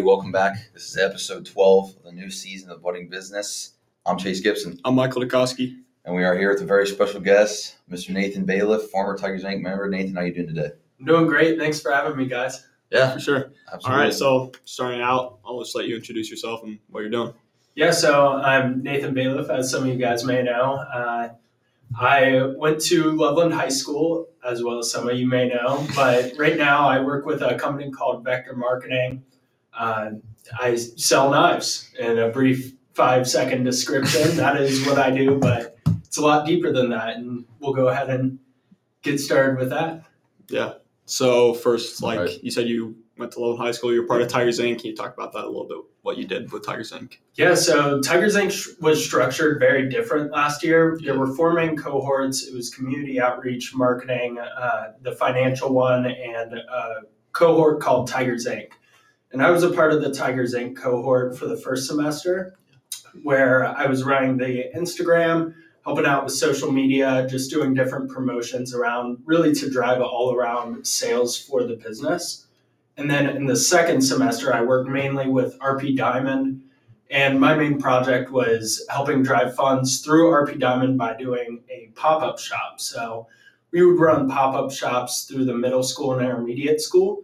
everybody? Welcome back. This is episode 12 of the new season of Budding Business. I'm Chase Gibson, I'm Michael Dukoski. and we are here with a very special guest, Mr. Nathan Bayliff, former Tigers Inc. member. Nathan, how are you doing today? I'm doing great. Thanks for having me, guys. Yeah, For sure. absolutely. All right, so starting out, I'll just let you introduce yourself and what you're doing. Yeah, so I'm Nathan Bayliff, as some of you guys may know. Uh, I went to Loveland High School, as well as some of you may know, but right now I work with a company called Vector Marketing. Uh, I sell knives in a brief five second description. that is what I do, but it's a lot deeper than that, and we'll go ahead and get started with that. Yeah. So first, like Right. you said, you went to Lowell High School. You're part of Tigers Inc. Can you talk about that a little bit? What you did with Tigers Inc. Yeah, so Tigers Inc. was structured very different last year. There were four main cohorts. It was community outreach, marketing, uh, the financial one, and a cohort called Tigers Inc. And I was a part of the Tigers Inc. cohort for the first semester, where I was running the Instagram, helping out with social media, just doing different promotions around, really to drive all around sales for the business. And then in the second semester, I worked mainly with RP Diamond. And my main project was helping drive funds through RP Diamond by doing a pop up shop. So we would run pop up shops through the middle school and intermediate school.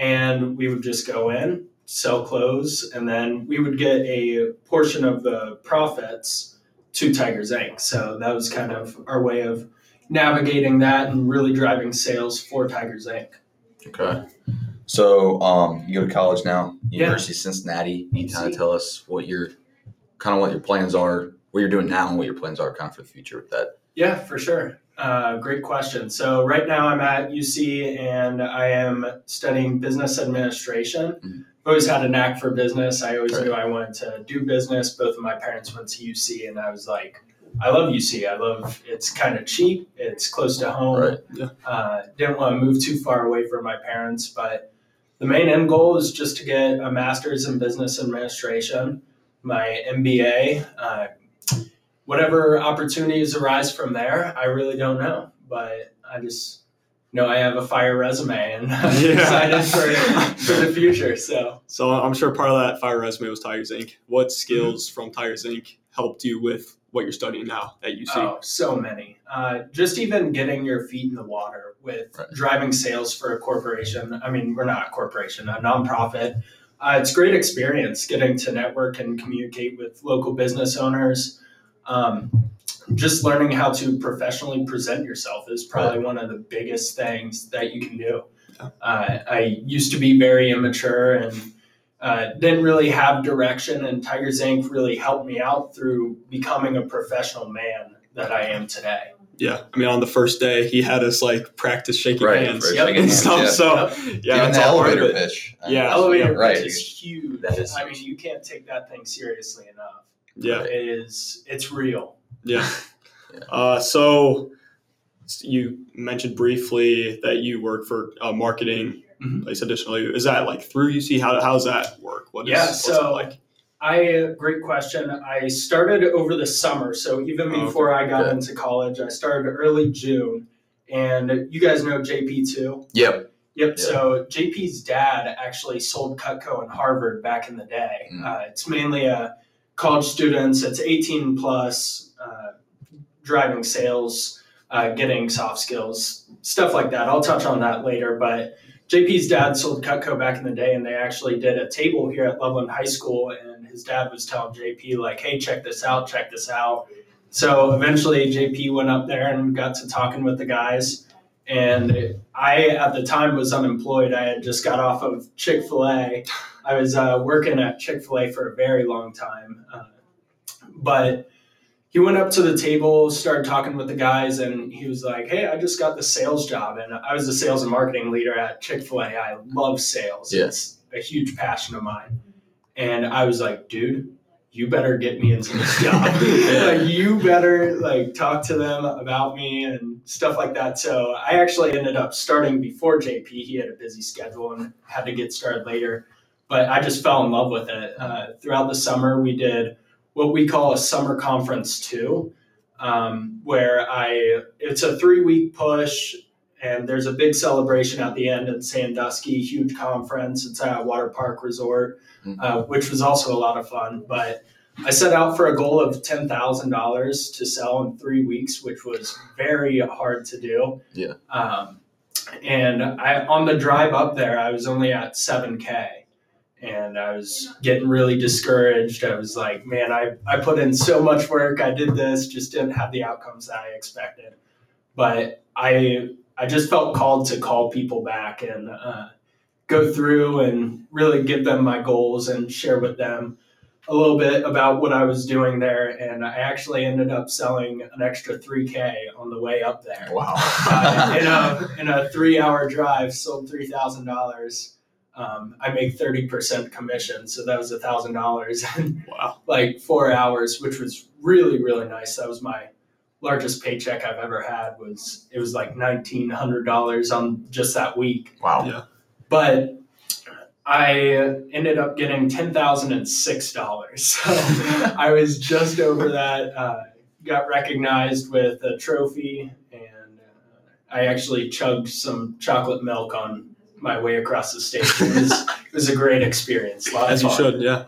And we would just go in, sell clothes, and then we would get a portion of the profits to Tigers Inc. So that was kind of our way of navigating that and really driving sales for Tigers Inc. Okay. So um, you go to college now, Yeah. University of Cincinnati. You kind of tell us what your kind of what your plans are, what you're doing now, and what your plans are kind of for the future with that. Yeah, for sure. Uh, great question. So right now I'm at UC and I am studying business administration. Mhm. I've always had a knack for business. I always Right. knew I wanted to do business. Both of my parents went to UC, and I was like, I love UC. I love it's kind of cheap. It's close to home. Right. Yeah. Uh, didn't want to move too far away from my parents, but the main end goal is just to get a master's in business administration, my MBA. Uh, whatever opportunities arise from there, I really don't know. But I just know I have a fire resume and I'm Yeah. excited for, for the future. So So I'm sure part of that fire resume was Tigers Inc. What skills from Tigers Inc. helped you with what you're studying now at UC? Oh, so many. Uh, just even getting your feet in the water with Right. driving sales for a corporation. I mean, we're not a corporation, a nonprofit. Uh, it's great experience getting to network and communicate with local business owners. Um, just learning how to professionally present yourself is probably one of the biggest things that you can do. Uh, I used to be very immature and uh, didn't really have direction, and Tigers Inc. really helped me out through becoming a professional man that I am today. Yeah, I mean, on the first day, he had us like practice shaking Right, hands Yep. shaking and hands, stuff. yeah. So yeah, Even that's the all part of elevator it. pitch. Yeah. Elevator right. pitch is huge. That is I mean, you can't take that thing seriously enough. Yeah, It is. It's real. yeah. Yeah. Uh, so you mentioned briefly that you work for uh, marketing. Mhm. Like additionally, is that like through UC? How how does that work? What is Yeah, so- that like? I great question. I started over the summer, so even Oh, okay. before I got Good. into college, I started early June. And you guys know JP too. Yep. Yep. Yeah. So JP's dad actually sold Cutco in Harvard back in the day. Mm. Uh, it's mainly a college students. It's 18 plus, uh, driving sales, uh, getting soft skills, stuff like that. I'll touch on that later. But JP's dad sold Cutco back in the day, and they actually did a table here at Loveland High School. And his dad was telling JP like, "Hey, check this out, check this out." So eventually, JP went up there and got to talking with the guys. And I, at the time, was unemployed. I had just got off of Chick fil A. I was uh, working at Chick fil A for a very long time. Uh, but he went up to the table, started talking with the guys, and he was like, Hey, I just got the sales job. And I was the sales and marketing leader at Chick fil A. I love sales, Yeah. it's a huge passion of mine. And I was like, Dude, you better get me into this job. like, you better like talk to them about me and stuff like that. So I actually ended up starting before JP. He had a busy schedule and had to get started later. But I just fell in love with it. Uh, throughout the summer, we did what we call a summer conference too, um, where I it's a three week push and there's a big celebration at the end in Sandusky, huge conference. It's at a water park resort, Mhm. uh, which was also a lot of fun. But I set out for a goal of ten thousand dollars to sell in three weeks, which was very hard to do. Yeah. Um, and I on the drive up there, I was only at seven k, and I was getting really discouraged. I was like, man, I I put in so much work. I did this, just didn't have the outcomes that I expected. But I I just felt called to call people back and uh, go through and really give them my goals and share with them a little bit about what I was doing there. And I actually ended up selling an extra 3K on the way up there. Wow. Uh, in a in a three hour drive, sold three thousand dollars. Um, I make thirty percent commission, so that was a thousand dollars in Wow. like four hours, which was really really nice. That was my largest paycheck I've ever had. Was it was like nineteen hundred dollars on just that week. wow. Yeah. But I ended up getting ten thousand and six dollars. So I was just over that. Uh, got recognized with a trophy, and uh, I actually chugged some chocolate milk on my way across the stage. It was, it was a great experience. A lot of As you should, yeah.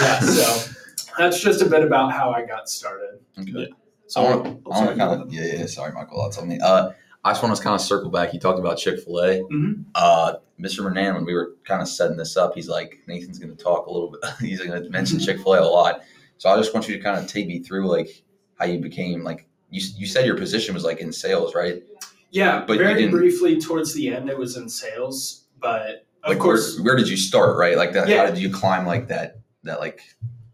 Yeah. So that's just a bit about how I got started. Okay. So, I want to, I want to kind of, yeah, yeah. Sorry, Michael. That's on me. Uh, I just want to kind of circle back. You talked about Chick Fil A. Mhm. Uh, Mr. Renan, when we were kind of setting this up, he's like, Nathan's going to talk a little bit. he's going to mention Chick Fil A a lot. So I just want you to kind of take me through like how you became like you. You said your position was like in sales, right? Yeah, But very briefly towards the end, it was in sales, but of Like course, where, where did you start, right? Like that. Yeah. How did you climb like that? That like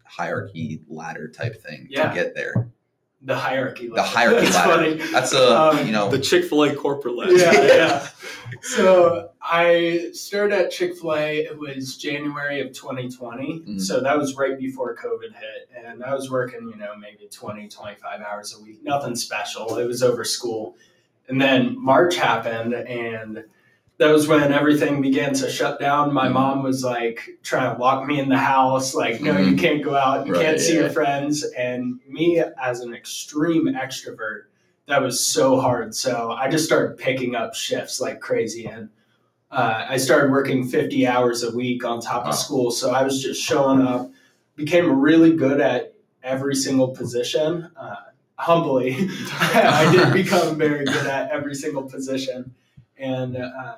hierarchy ladder type thing Yeah. to get there. the hierarchy. The hierarchy That's ladder. funny. That's a Um, you know The Chick fil A corporate ladder. yeah, yeah. So I started at Chick Fil A. It was January of 2020. Mhm. So that was right before COVID hit, and I was working, you know, maybe 20, 25 hours a week. Nothing special. It was over school, and then March happened, and that was when everything began to shut down. My Mhm. mom was like trying to lock me in the house, like, no, you can't go out, you Right, can't see yeah. your friends. And me, as an extreme extrovert, that was so hard. So I just started picking up shifts like crazy. And uh, I started working 50 hours a week on top Wow. of school. So I was just showing up, became really good at every single position. Uh, humbly, I did become very good at every single position. And um,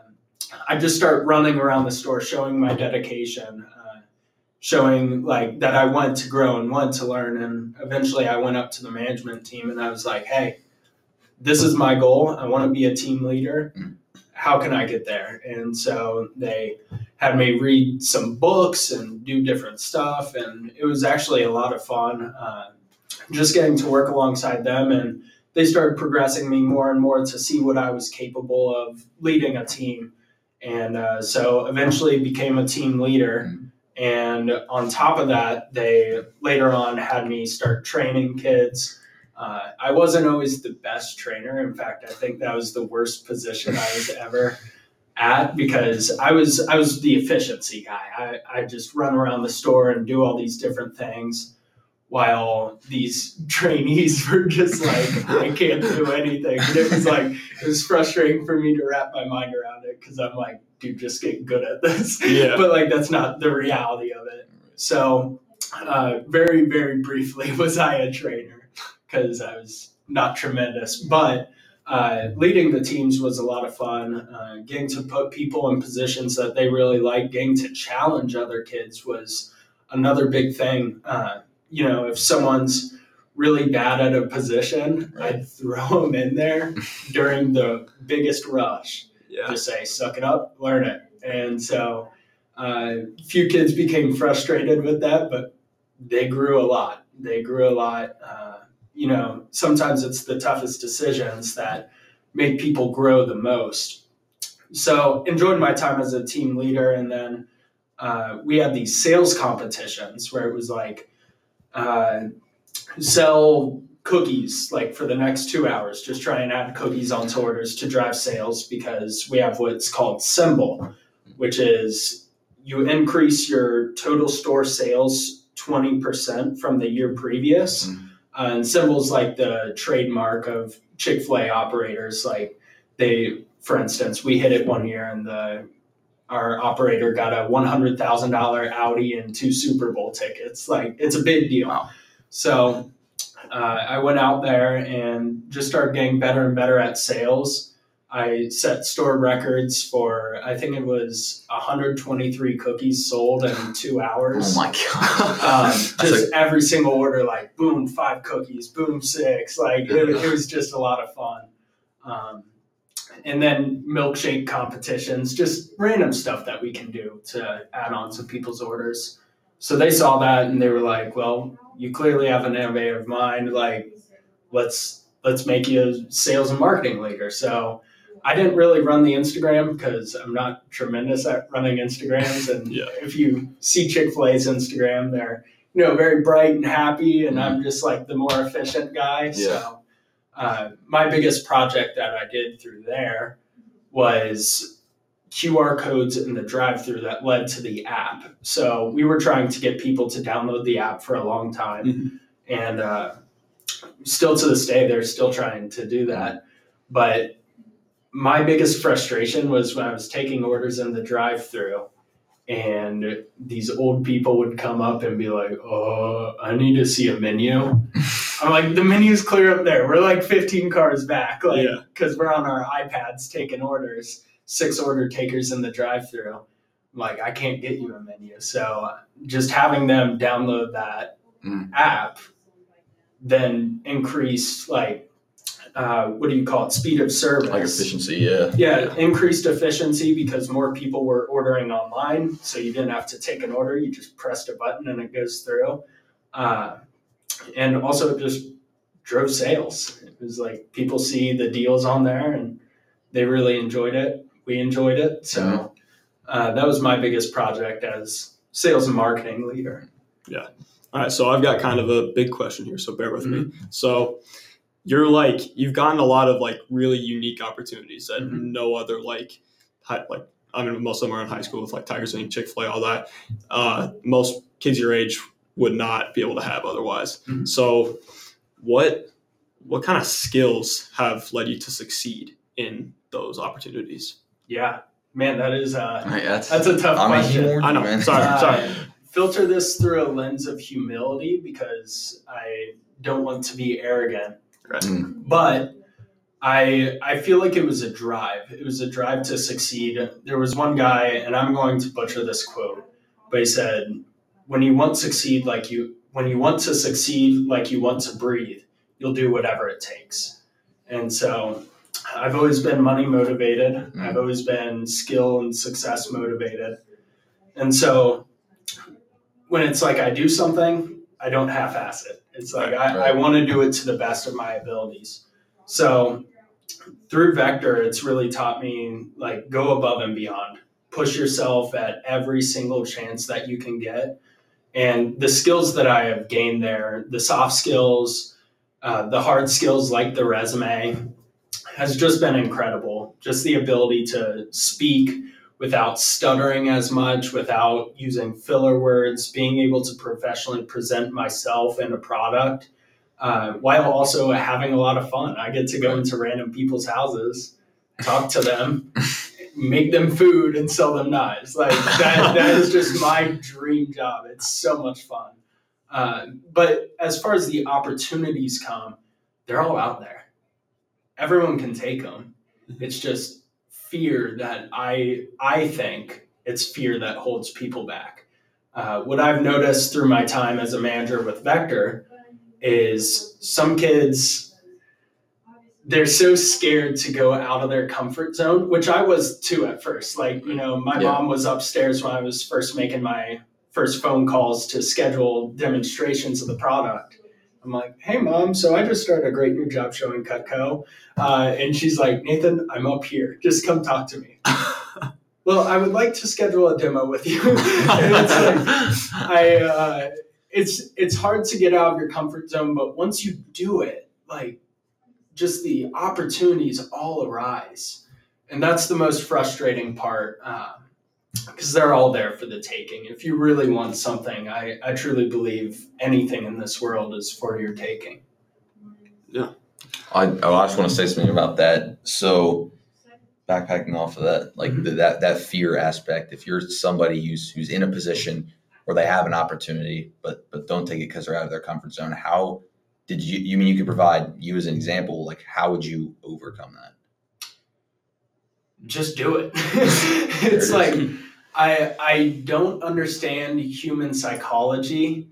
I just start running around the store, showing my dedication, uh, showing like that I want to grow and want to learn. And eventually, I went up to the management team and I was like, "Hey, this is my goal. I want to be a team leader. How can I get there?" And so they had me read some books and do different stuff, and it was actually a lot of fun. Uh, just getting to work alongside them and they started progressing me more and more to see what I was capable of leading a team. And uh, so eventually became a team leader. And on top of that, they later on had me start training kids. Uh, I wasn't always the best trainer. In fact, I think that was the worst position I was ever at because I was I was the efficiency guy. I, I just run around the store and do all these different things while these trainees were just like, I can't do anything. And it was like, it was frustrating for me to wrap my mind around it because I'm like, dude, just get good at this. Yeah. But like, that's not the reality of it. So, uh, very, very briefly, was I a trainer because I was not tremendous. But uh, leading the teams was a lot of fun. Uh, getting to put people in positions that they really like, getting to challenge other kids was another big thing. Uh, you know, if someone's really bad at a position, Right. I'd throw them in there during the biggest rush Yeah. to say, suck it up, learn it. And so uh, a few kids became frustrated with that, but they grew a lot. They grew a lot. Uh, you know, sometimes it's the toughest decisions that make people grow the most. So enjoyed my time as a team leader, and then uh, we had these sales competitions where it was like uh, sell cookies like for the next two hours just try and add cookies onto orders to drive sales because we have what's called symbol which is you increase your total store sales 20% from the year previous Mhm. uh, and symbols like the trademark of chick-fil-a operators like they, for instance, we hit it one year and the our operator got a one hundred thousand dollar Audi and two Super Bowl tickets. Like it's a big deal. Wow. So uh, I went out there and just started getting better and better at sales. I set store records for I think it was 123 cookies sold in two hours. Oh my god. Um, just every single order, like boom, five cookies, boom, six. Like it, it was just a lot of fun. Um, and then milkshake competitions, just random stuff that we can do to add on to people's orders. So they saw that and they were like, "Well, you clearly have an innovative mind. Like, let's let's make you a sales and marketing leader." So I didn't really run the Instagram because I'm not tremendous at running Instagrams. And Yeah. if you see Chick Fil A's Instagram, they're you know very bright and happy, and mm-hmm. I'm just like the more efficient guy. So uh, my biggest project that I did through there was QR codes in the drive-through that led to the app. So we were trying to get people to download the app for a long time, Mhm. and uh, still to this day, they're still trying to do that. But my biggest frustration was when I was taking orders in the drive-through, and these old people would come up and be like, "Oh, I need to see a menu." I'm like, "The menu's clear up there. We're like 15 cars back, like Yeah. because we're on our iPads taking orders. Six order takers in the drive-through. I'm like, I can't get you a menu. So just having them download that Mm. app then increased like uh, what do you call it? Speed of service. Like efficiency, yeah. Yeah, increased efficiency because more people were ordering online, so you didn't have to take an order. You just pressed a button and it goes through. Uh, and also, it just drove sales. It was like people see the deals on there and they really enjoyed it. We enjoyed it. So uh, that was my biggest project as sales and marketing leader. Yeah. All right, so I've got kind of a big question here, so bear with me. So you're like you've gotten a lot of like really unique opportunities that Mhm. no other like hi, like I mean most of them are in high school with like Tigers and Chick Fil A, all that. Uh, most kids your age would not be able to have otherwise. Mhm. So what what kind of skills have led you to succeed in those opportunities? Yeah, man, that is uh, Right, that's, that's a tough I'm question. humor, I know, man. sorry. Uh, filter this through a lens of humility because I don't want to be arrogant. Mm. But I I feel like it was a drive. It was a drive to succeed. There was one guy, and I'm going to butcher this quote, but he said, "When you want to succeed like you when you want to succeed like you want to breathe, you'll do whatever it takes." And so I've always been money motivated. Mm. I've always been skill and success motivated. And so when it's like I do something, I don't half ass it. It's like I, I Right. want to do it to the best of my abilities. So through Vector, it's really taught me like go above and beyond. Push yourself at every single chance that you can get. And the skills that I have gained there, the soft skills, uh, the hard skills like the resume, has just been incredible. Just the ability to speak without stuttering as much, without using filler words, being able to professionally present myself and a product, uh, while also having a lot of fun. I get to go into random people's houses, talk to them, make them food, and sell them knives. Like that, that is just my dream job. It's so much fun. Uh, but as far as the opportunities come, they're all out there. Everyone can take them. It's just fear that I I think it's fear that holds people back. Uh, what I've noticed through my time as a manager with Vector is some kids they're so scared to go out of their comfort zone, which I was too at first. Like, you know, my Yeah. mom was upstairs when I was first making my first phone calls to schedule demonstrations of the product. I'm like, hey, mom, so I just started a great new job showing Cutco. Uh, and she's like, Nathan, I'm up here. Just come talk to me. well, I would like to schedule a demo with you. and it's like, I, uh, it's, it's hard to get out of your comfort zone, but once you do it, like, just the opportunities all arise. And that's the most frustrating part because they're all there for the taking. If you really want something, I, I truly believe anything in this world is for your taking. Yeah. I, I just want to say something about that. So backpacking off of that, like Mhm. the, that that fear aspect. If you're somebody who's who's in a position where they have an opportunity, but but don't take it because they're out of their comfort zone, how did you? You mean you could provide you as an example? Like how would you overcome that? just do it. There it it's like I I don't understand human psychology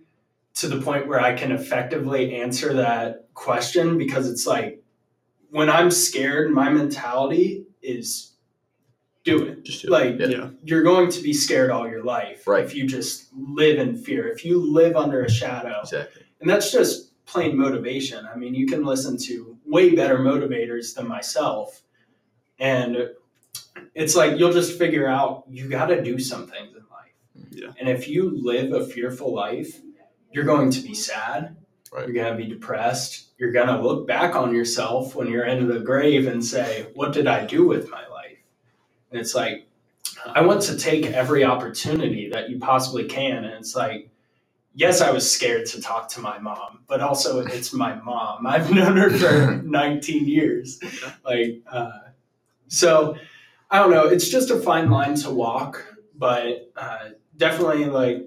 to the point where I can effectively answer that question because it's like when I'm scared, my mentality is do it. Just do. Like Yeah. Yeah. you're going to be scared all your life Right. if you just live in fear. If you live under a shadow, Exactly. and that's just plain motivation. I mean, you can listen to way better motivators than myself. And it's like you'll just figure out you got to do some things in life. Yeah. And if you live a fearful life, you're going to be sad. Right. You're going to be depressed. You're going to look back on yourself when you're in the grave and say, What did I do with my life? And it's like, I want to take every opportunity that you possibly can. And it's like, yes, I was scared to talk to my mom, but also it's my mom. I've known her for 19 years. Like, uh, so I don't know. It's just a fine line to walk, but uh, definitely like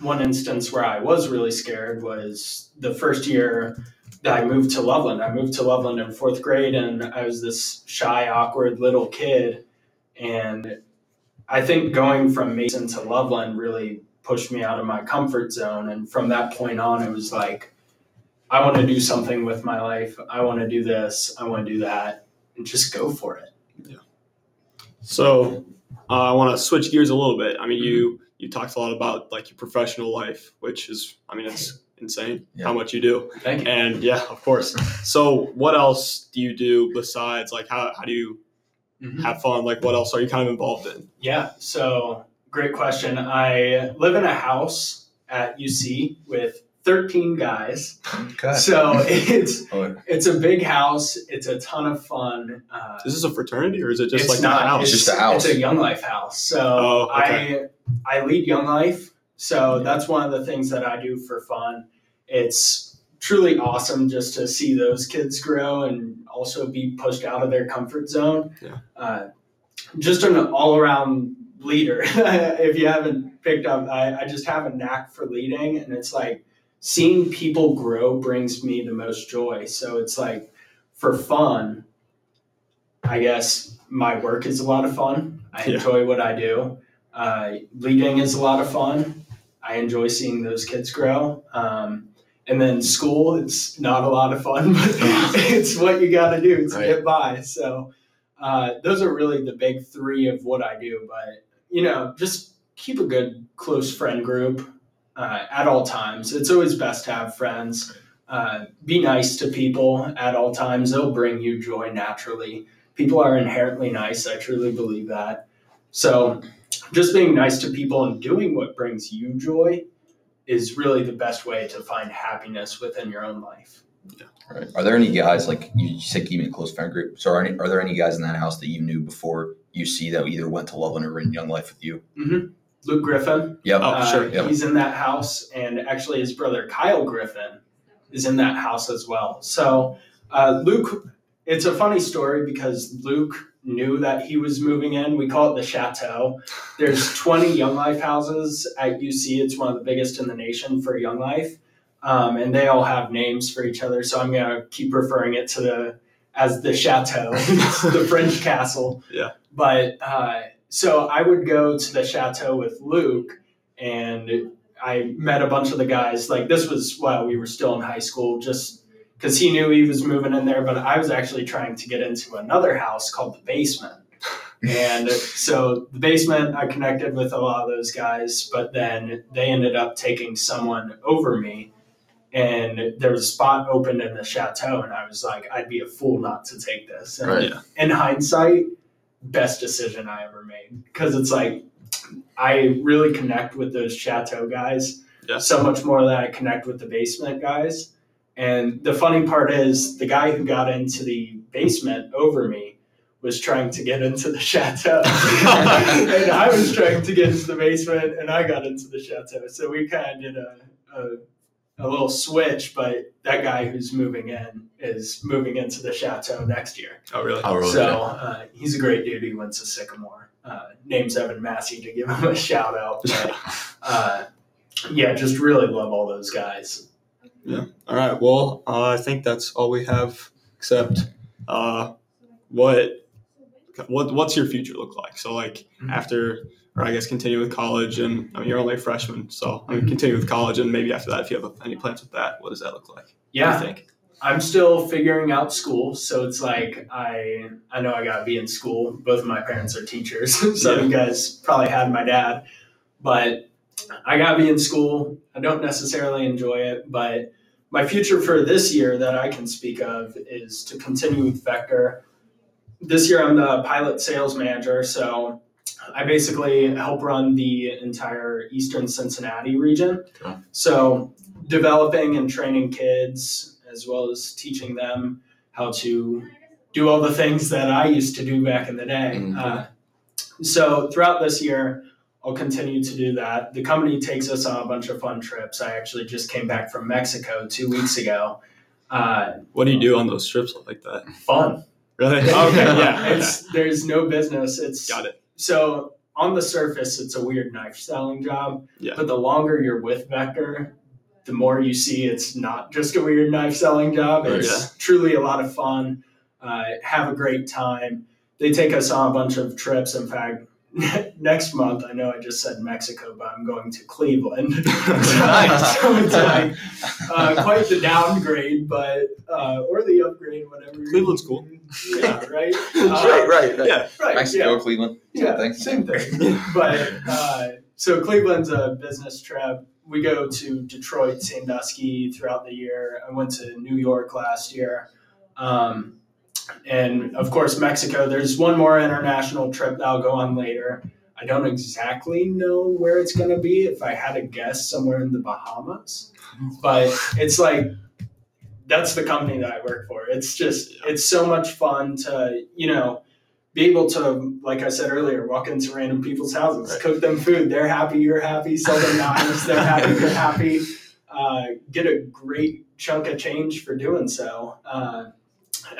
one instance where I was really scared was the first year that I moved to Loveland. I moved to Loveland in fourth grade, and I was this shy, awkward little kid. And I think going from Mason to Loveland really pushed me out of my comfort zone. And from that point on, it was like, I want to do something with my life. I want to do this. I want to do that. And just go for it. Yeah. So uh, I want to switch gears a little bit. I mean, you you talked a lot about like your professional life, which is, I mean, it's insane Yeah. how much you do. Thank you. And yeah, of course. So what else do you do besides like how how do you Mhm. have fun? Like what else are you kind of involved in? Yeah, so great question. I live in a house at UC with 13 guys. Okay. So it's Oh, it's a big house. It's a ton of fun. Uh, Is this a fraternity or is it just like not. a house? It's It's just a house. It's a Young Life house. So Oh, okay. I I lead Young Life. So that's one of the things that I do for fun. It's truly awesome just to see those kids grow and also be pushed out of their comfort zone. Yeah. Uh, just an all around leader. if you haven't picked up, I, I just have a knack for leading, and it's like seeing people grow brings me the most joy. So it's like for fun, I guess my work is a lot of fun. I Yeah. enjoy what I do. Uh, leading is a lot of fun. I enjoy seeing those kids grow. Um, and then school, it's not a lot of fun, but it's what you got to do to Right. get by. So uh, those are really the big three of what I do. But you know, just keep a good close friend group uh, at all times. It's always best to have friends. Uh, be nice to people at all times. They'll bring you joy naturally. People are inherently nice. I truly believe that. So, just being nice to people and doing what brings you joy is really the best way to find happiness within your own life. Yeah. Right. Are there any guys like you said keeping a close friend group? So are, any, are there any guys in that house that you knew before UC that either went to Loveland or in Young Life with you? Luke Griffin, Yep. Oh, uh, sure. Yep. he's in that house, and actually his brother Kyle Griffin is in that house as well. So uh, Luke, it's a funny story because Luke knew that he was moving in. We call it the Chateau. There's 20 Young Life houses at UC. It's one of the biggest in the nation for Young Life, um, and they all have names for each other. So I'm gonna keep referring it to the as the Chateau, the French castle. Yeah. But uh, so I would go to the Chateau with Luke, and I met a bunch of the guys. Like this was while we were still in high school, just because he knew he was moving in there. But I was actually trying to get into another house called the basement. And so the basement, I connected with a lot of those guys, but then they ended up taking someone over me. And there was a spot open in the chateau, and I was like, I'd be a fool not to take this. And Right. In hindsight, best decision I ever made because it's like I really connect with those chateau guys Yeah. so much more than I connect with the basement guys. And the funny part is, the guy who got into the basement over me was trying to get into the chateau, and I was trying to get into the basement, and I got into the chateau. So we kind of did a, a a little switch, but that guy who's moving in is moving into the chateau next year. Oh, really? Oh, really? So uh, he's a great dude. He went to Sycamore. Uh, name's Evan Massey to give him a shout out. But, uh, yeah, just really love all those guys. Yeah. All right. Well, uh, I think that's all we have. Except, uh, what, what, what's your future look like? So, like Mhm. after, or I guess continue with college, and I mean, you're only a freshman, so I mean, Mhm. continue with college, and maybe after that, if you have any plans with that, what does that look like? Yeah, you think? I'm still figuring out school, so it's like I I know I gotta be in school. Both of my parents are teachers, so Yeah. you guys probably had my dad, but I gotta be in school. I don't necessarily enjoy it, but my future for this year that I can speak of is to continue with Vector. This year I'm the pilot sales manager, so I basically help run the entire Eastern Cincinnati region. Okay. So developing and training kids as well as teaching them how to do all the things that I used to do back in the day. Mhm. Uh, so throughout this year, I'll continue to do that. The company takes us on a bunch of fun trips. I actually just came back from Mexico two weeks ago. Uh, What do you do on those trips like that? fun. Really? Okay. Yeah. it's there's no business. It's Got it. So on the surface, it's a weird knife selling job. Yeah. But the longer you're with Vector, the more you see it's not just a weird knife selling job. It's truly a lot of fun. Uh, have a great time. They take us on a bunch of trips. In fact, next month, I know I just said Mexico, but I'm going to Cleveland. Nice. so it's like uh, quite the downgrade, but uh, or the upgrade, whatever. Cleveland's cool. Yeah, right. right, right, right. Yeah. Right. Mexico, yeah. Cleveland. Yeah, thing. same thing. but uh, so Cleveland's a business trip. We go to Detroit, Sandusky throughout the year. I went to New York last year. Um, and of course, Mexico. There's one more international trip that I'll go on later. I don't exactly know where it's going to be. If I had a guess, somewhere in the Bahamas. But it's like that's the company that I work for. It's just it's so much fun to you know be able to, like I said earlier, walk into random people's houses, Right. cook them food. They're happy, you're happy. Sell them knives, they're happy, you're happy. Uh, get a great chunk of change for doing so, uh,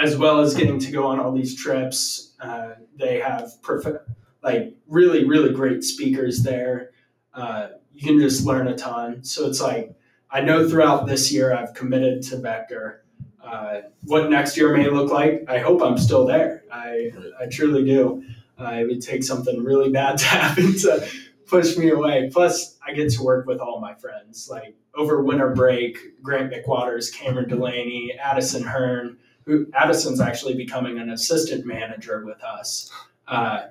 as well as getting to go on all these trips. Uh, they have perfect, like really, really great speakers there. Uh, you can just learn a ton. So it's like I know throughout this year I've committed to Vector. Uh, what next year may look like, I hope I'm still there. I, I truly do. Uh, it would take something really bad to happen to push me away. Plus, I get to work with all my friends. Like over winter break, Grant McWaters, Cameron Delaney, Addison Hearn, who Addison's actually becoming an assistant manager with us, uh,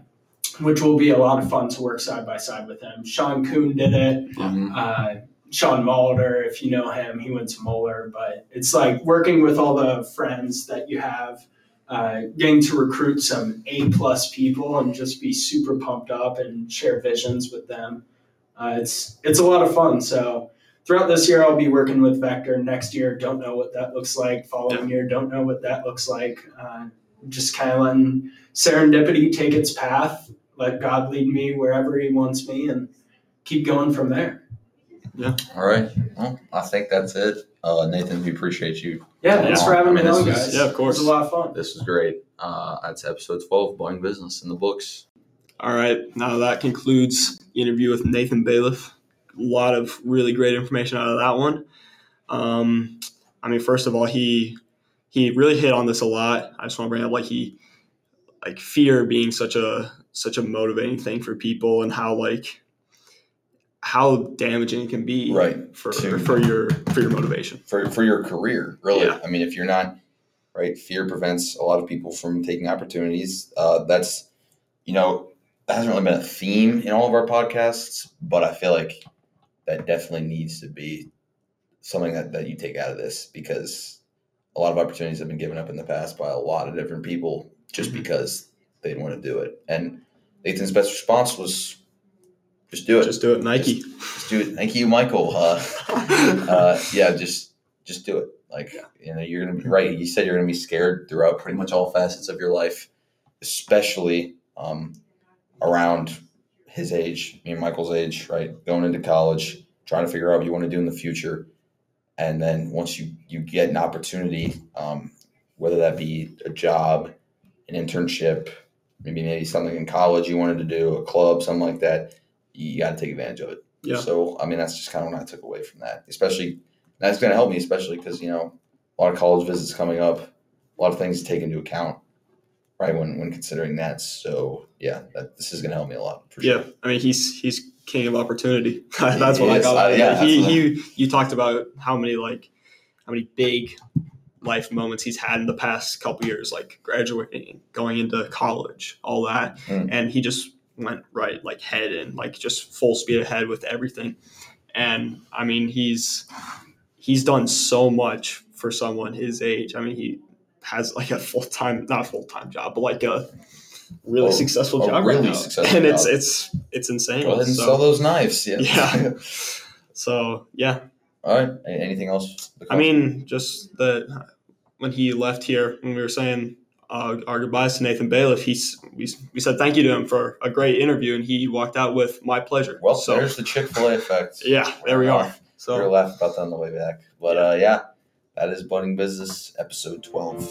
which will be a lot of fun to work side by side with him. Sean Kuhn did it Mhm. uh, Sean Mulder, if you know him, he went to Moeller. But it's like working with all the friends that you have, uh, getting to recruit some A plus people and just be super pumped up and share visions with them. Uh, it's it's a lot of fun. So throughout this year, I'll be working with Vector. Next year, don't know what that looks like. Following year, don't know what that looks like. Uh, just kind of letting serendipity take its path. Let God lead me wherever He wants me, and keep going from there. Yeah. All right. Well, I think that's it. Uh, Nathan, we appreciate you. Yeah, thanks for having I me this on, was- guys. yeah, of course. It was a lot of fun. This was great. Uh, that's episode 12, Budding Business in the books. All right. Now that concludes the interview with Nathan Bayliff. A lot of really great information out of that one. Um, I mean, first of all, he he really hit on this a lot. I just want to bring up like he like fear being such a such a motivating thing for people and how like how damaging it can be Right. for To- for your for your motivation. For, for your career, really. Yeah. I mean, if you're not, right, fear prevents a lot of people from taking opportunities. Uh, that's, you know, that hasn't really been a theme in all of our podcasts, but I feel like that definitely needs to be something that, that you take out of this because a lot of opportunities have been given up in the past by a lot of different people just Mhm. because they didn't want to do it. And Nathan's best response was just do it. Just do it, Nike. Just do it. Thank you, Michael. Uh, uh, yeah, just just do it. Like you know, you're gonna be right. You said you're gonna be scared throughout pretty much all facets of your life, especially um, around his age, me and Michael's age, right? Going into college, trying to figure out what you want to do in the future. and then once you you get an opportunity, um, whether that be a job, an internship, maybe maybe something in college you wanted to do, a club, something like that, you got to take advantage of it. Yeah. So I mean, that's just kind of what I took away from that. Especially that's going to help me, especially because you know a lot of college visits coming up, a lot of things to take into account, right? When when considering that. So yeah, that, this is going to help me a lot Yeah, sure. I mean he's he's king of opportunity. that's what I got. Uh, out of yeah, he he you talked about how many like how many big life moments he's had in the past couple years, like graduating, going into college, all that, Mm. and he just went right like head in, like just full speed ahead with everything. And I mean he's he's done so much for someone his age. I mean he has like a full time, not full time job, but like a really Oh, successful job really right now. successful and it's job. it's it's insane. Go ahead and So- sell those knives. Yeah. Yeah. So yeah, All right. Anything else? I mean, just that when he left here, when we were saying uh, our goodbyes to Nathan Bayliff, he's we, we said thank you to him for a great interview, and he walked out with my pleasure. well, so there's the Chick Fil A effect. yeah, there we are. So we were laughing about that on the way back, but uh, yeah, that is budding business episode twelve.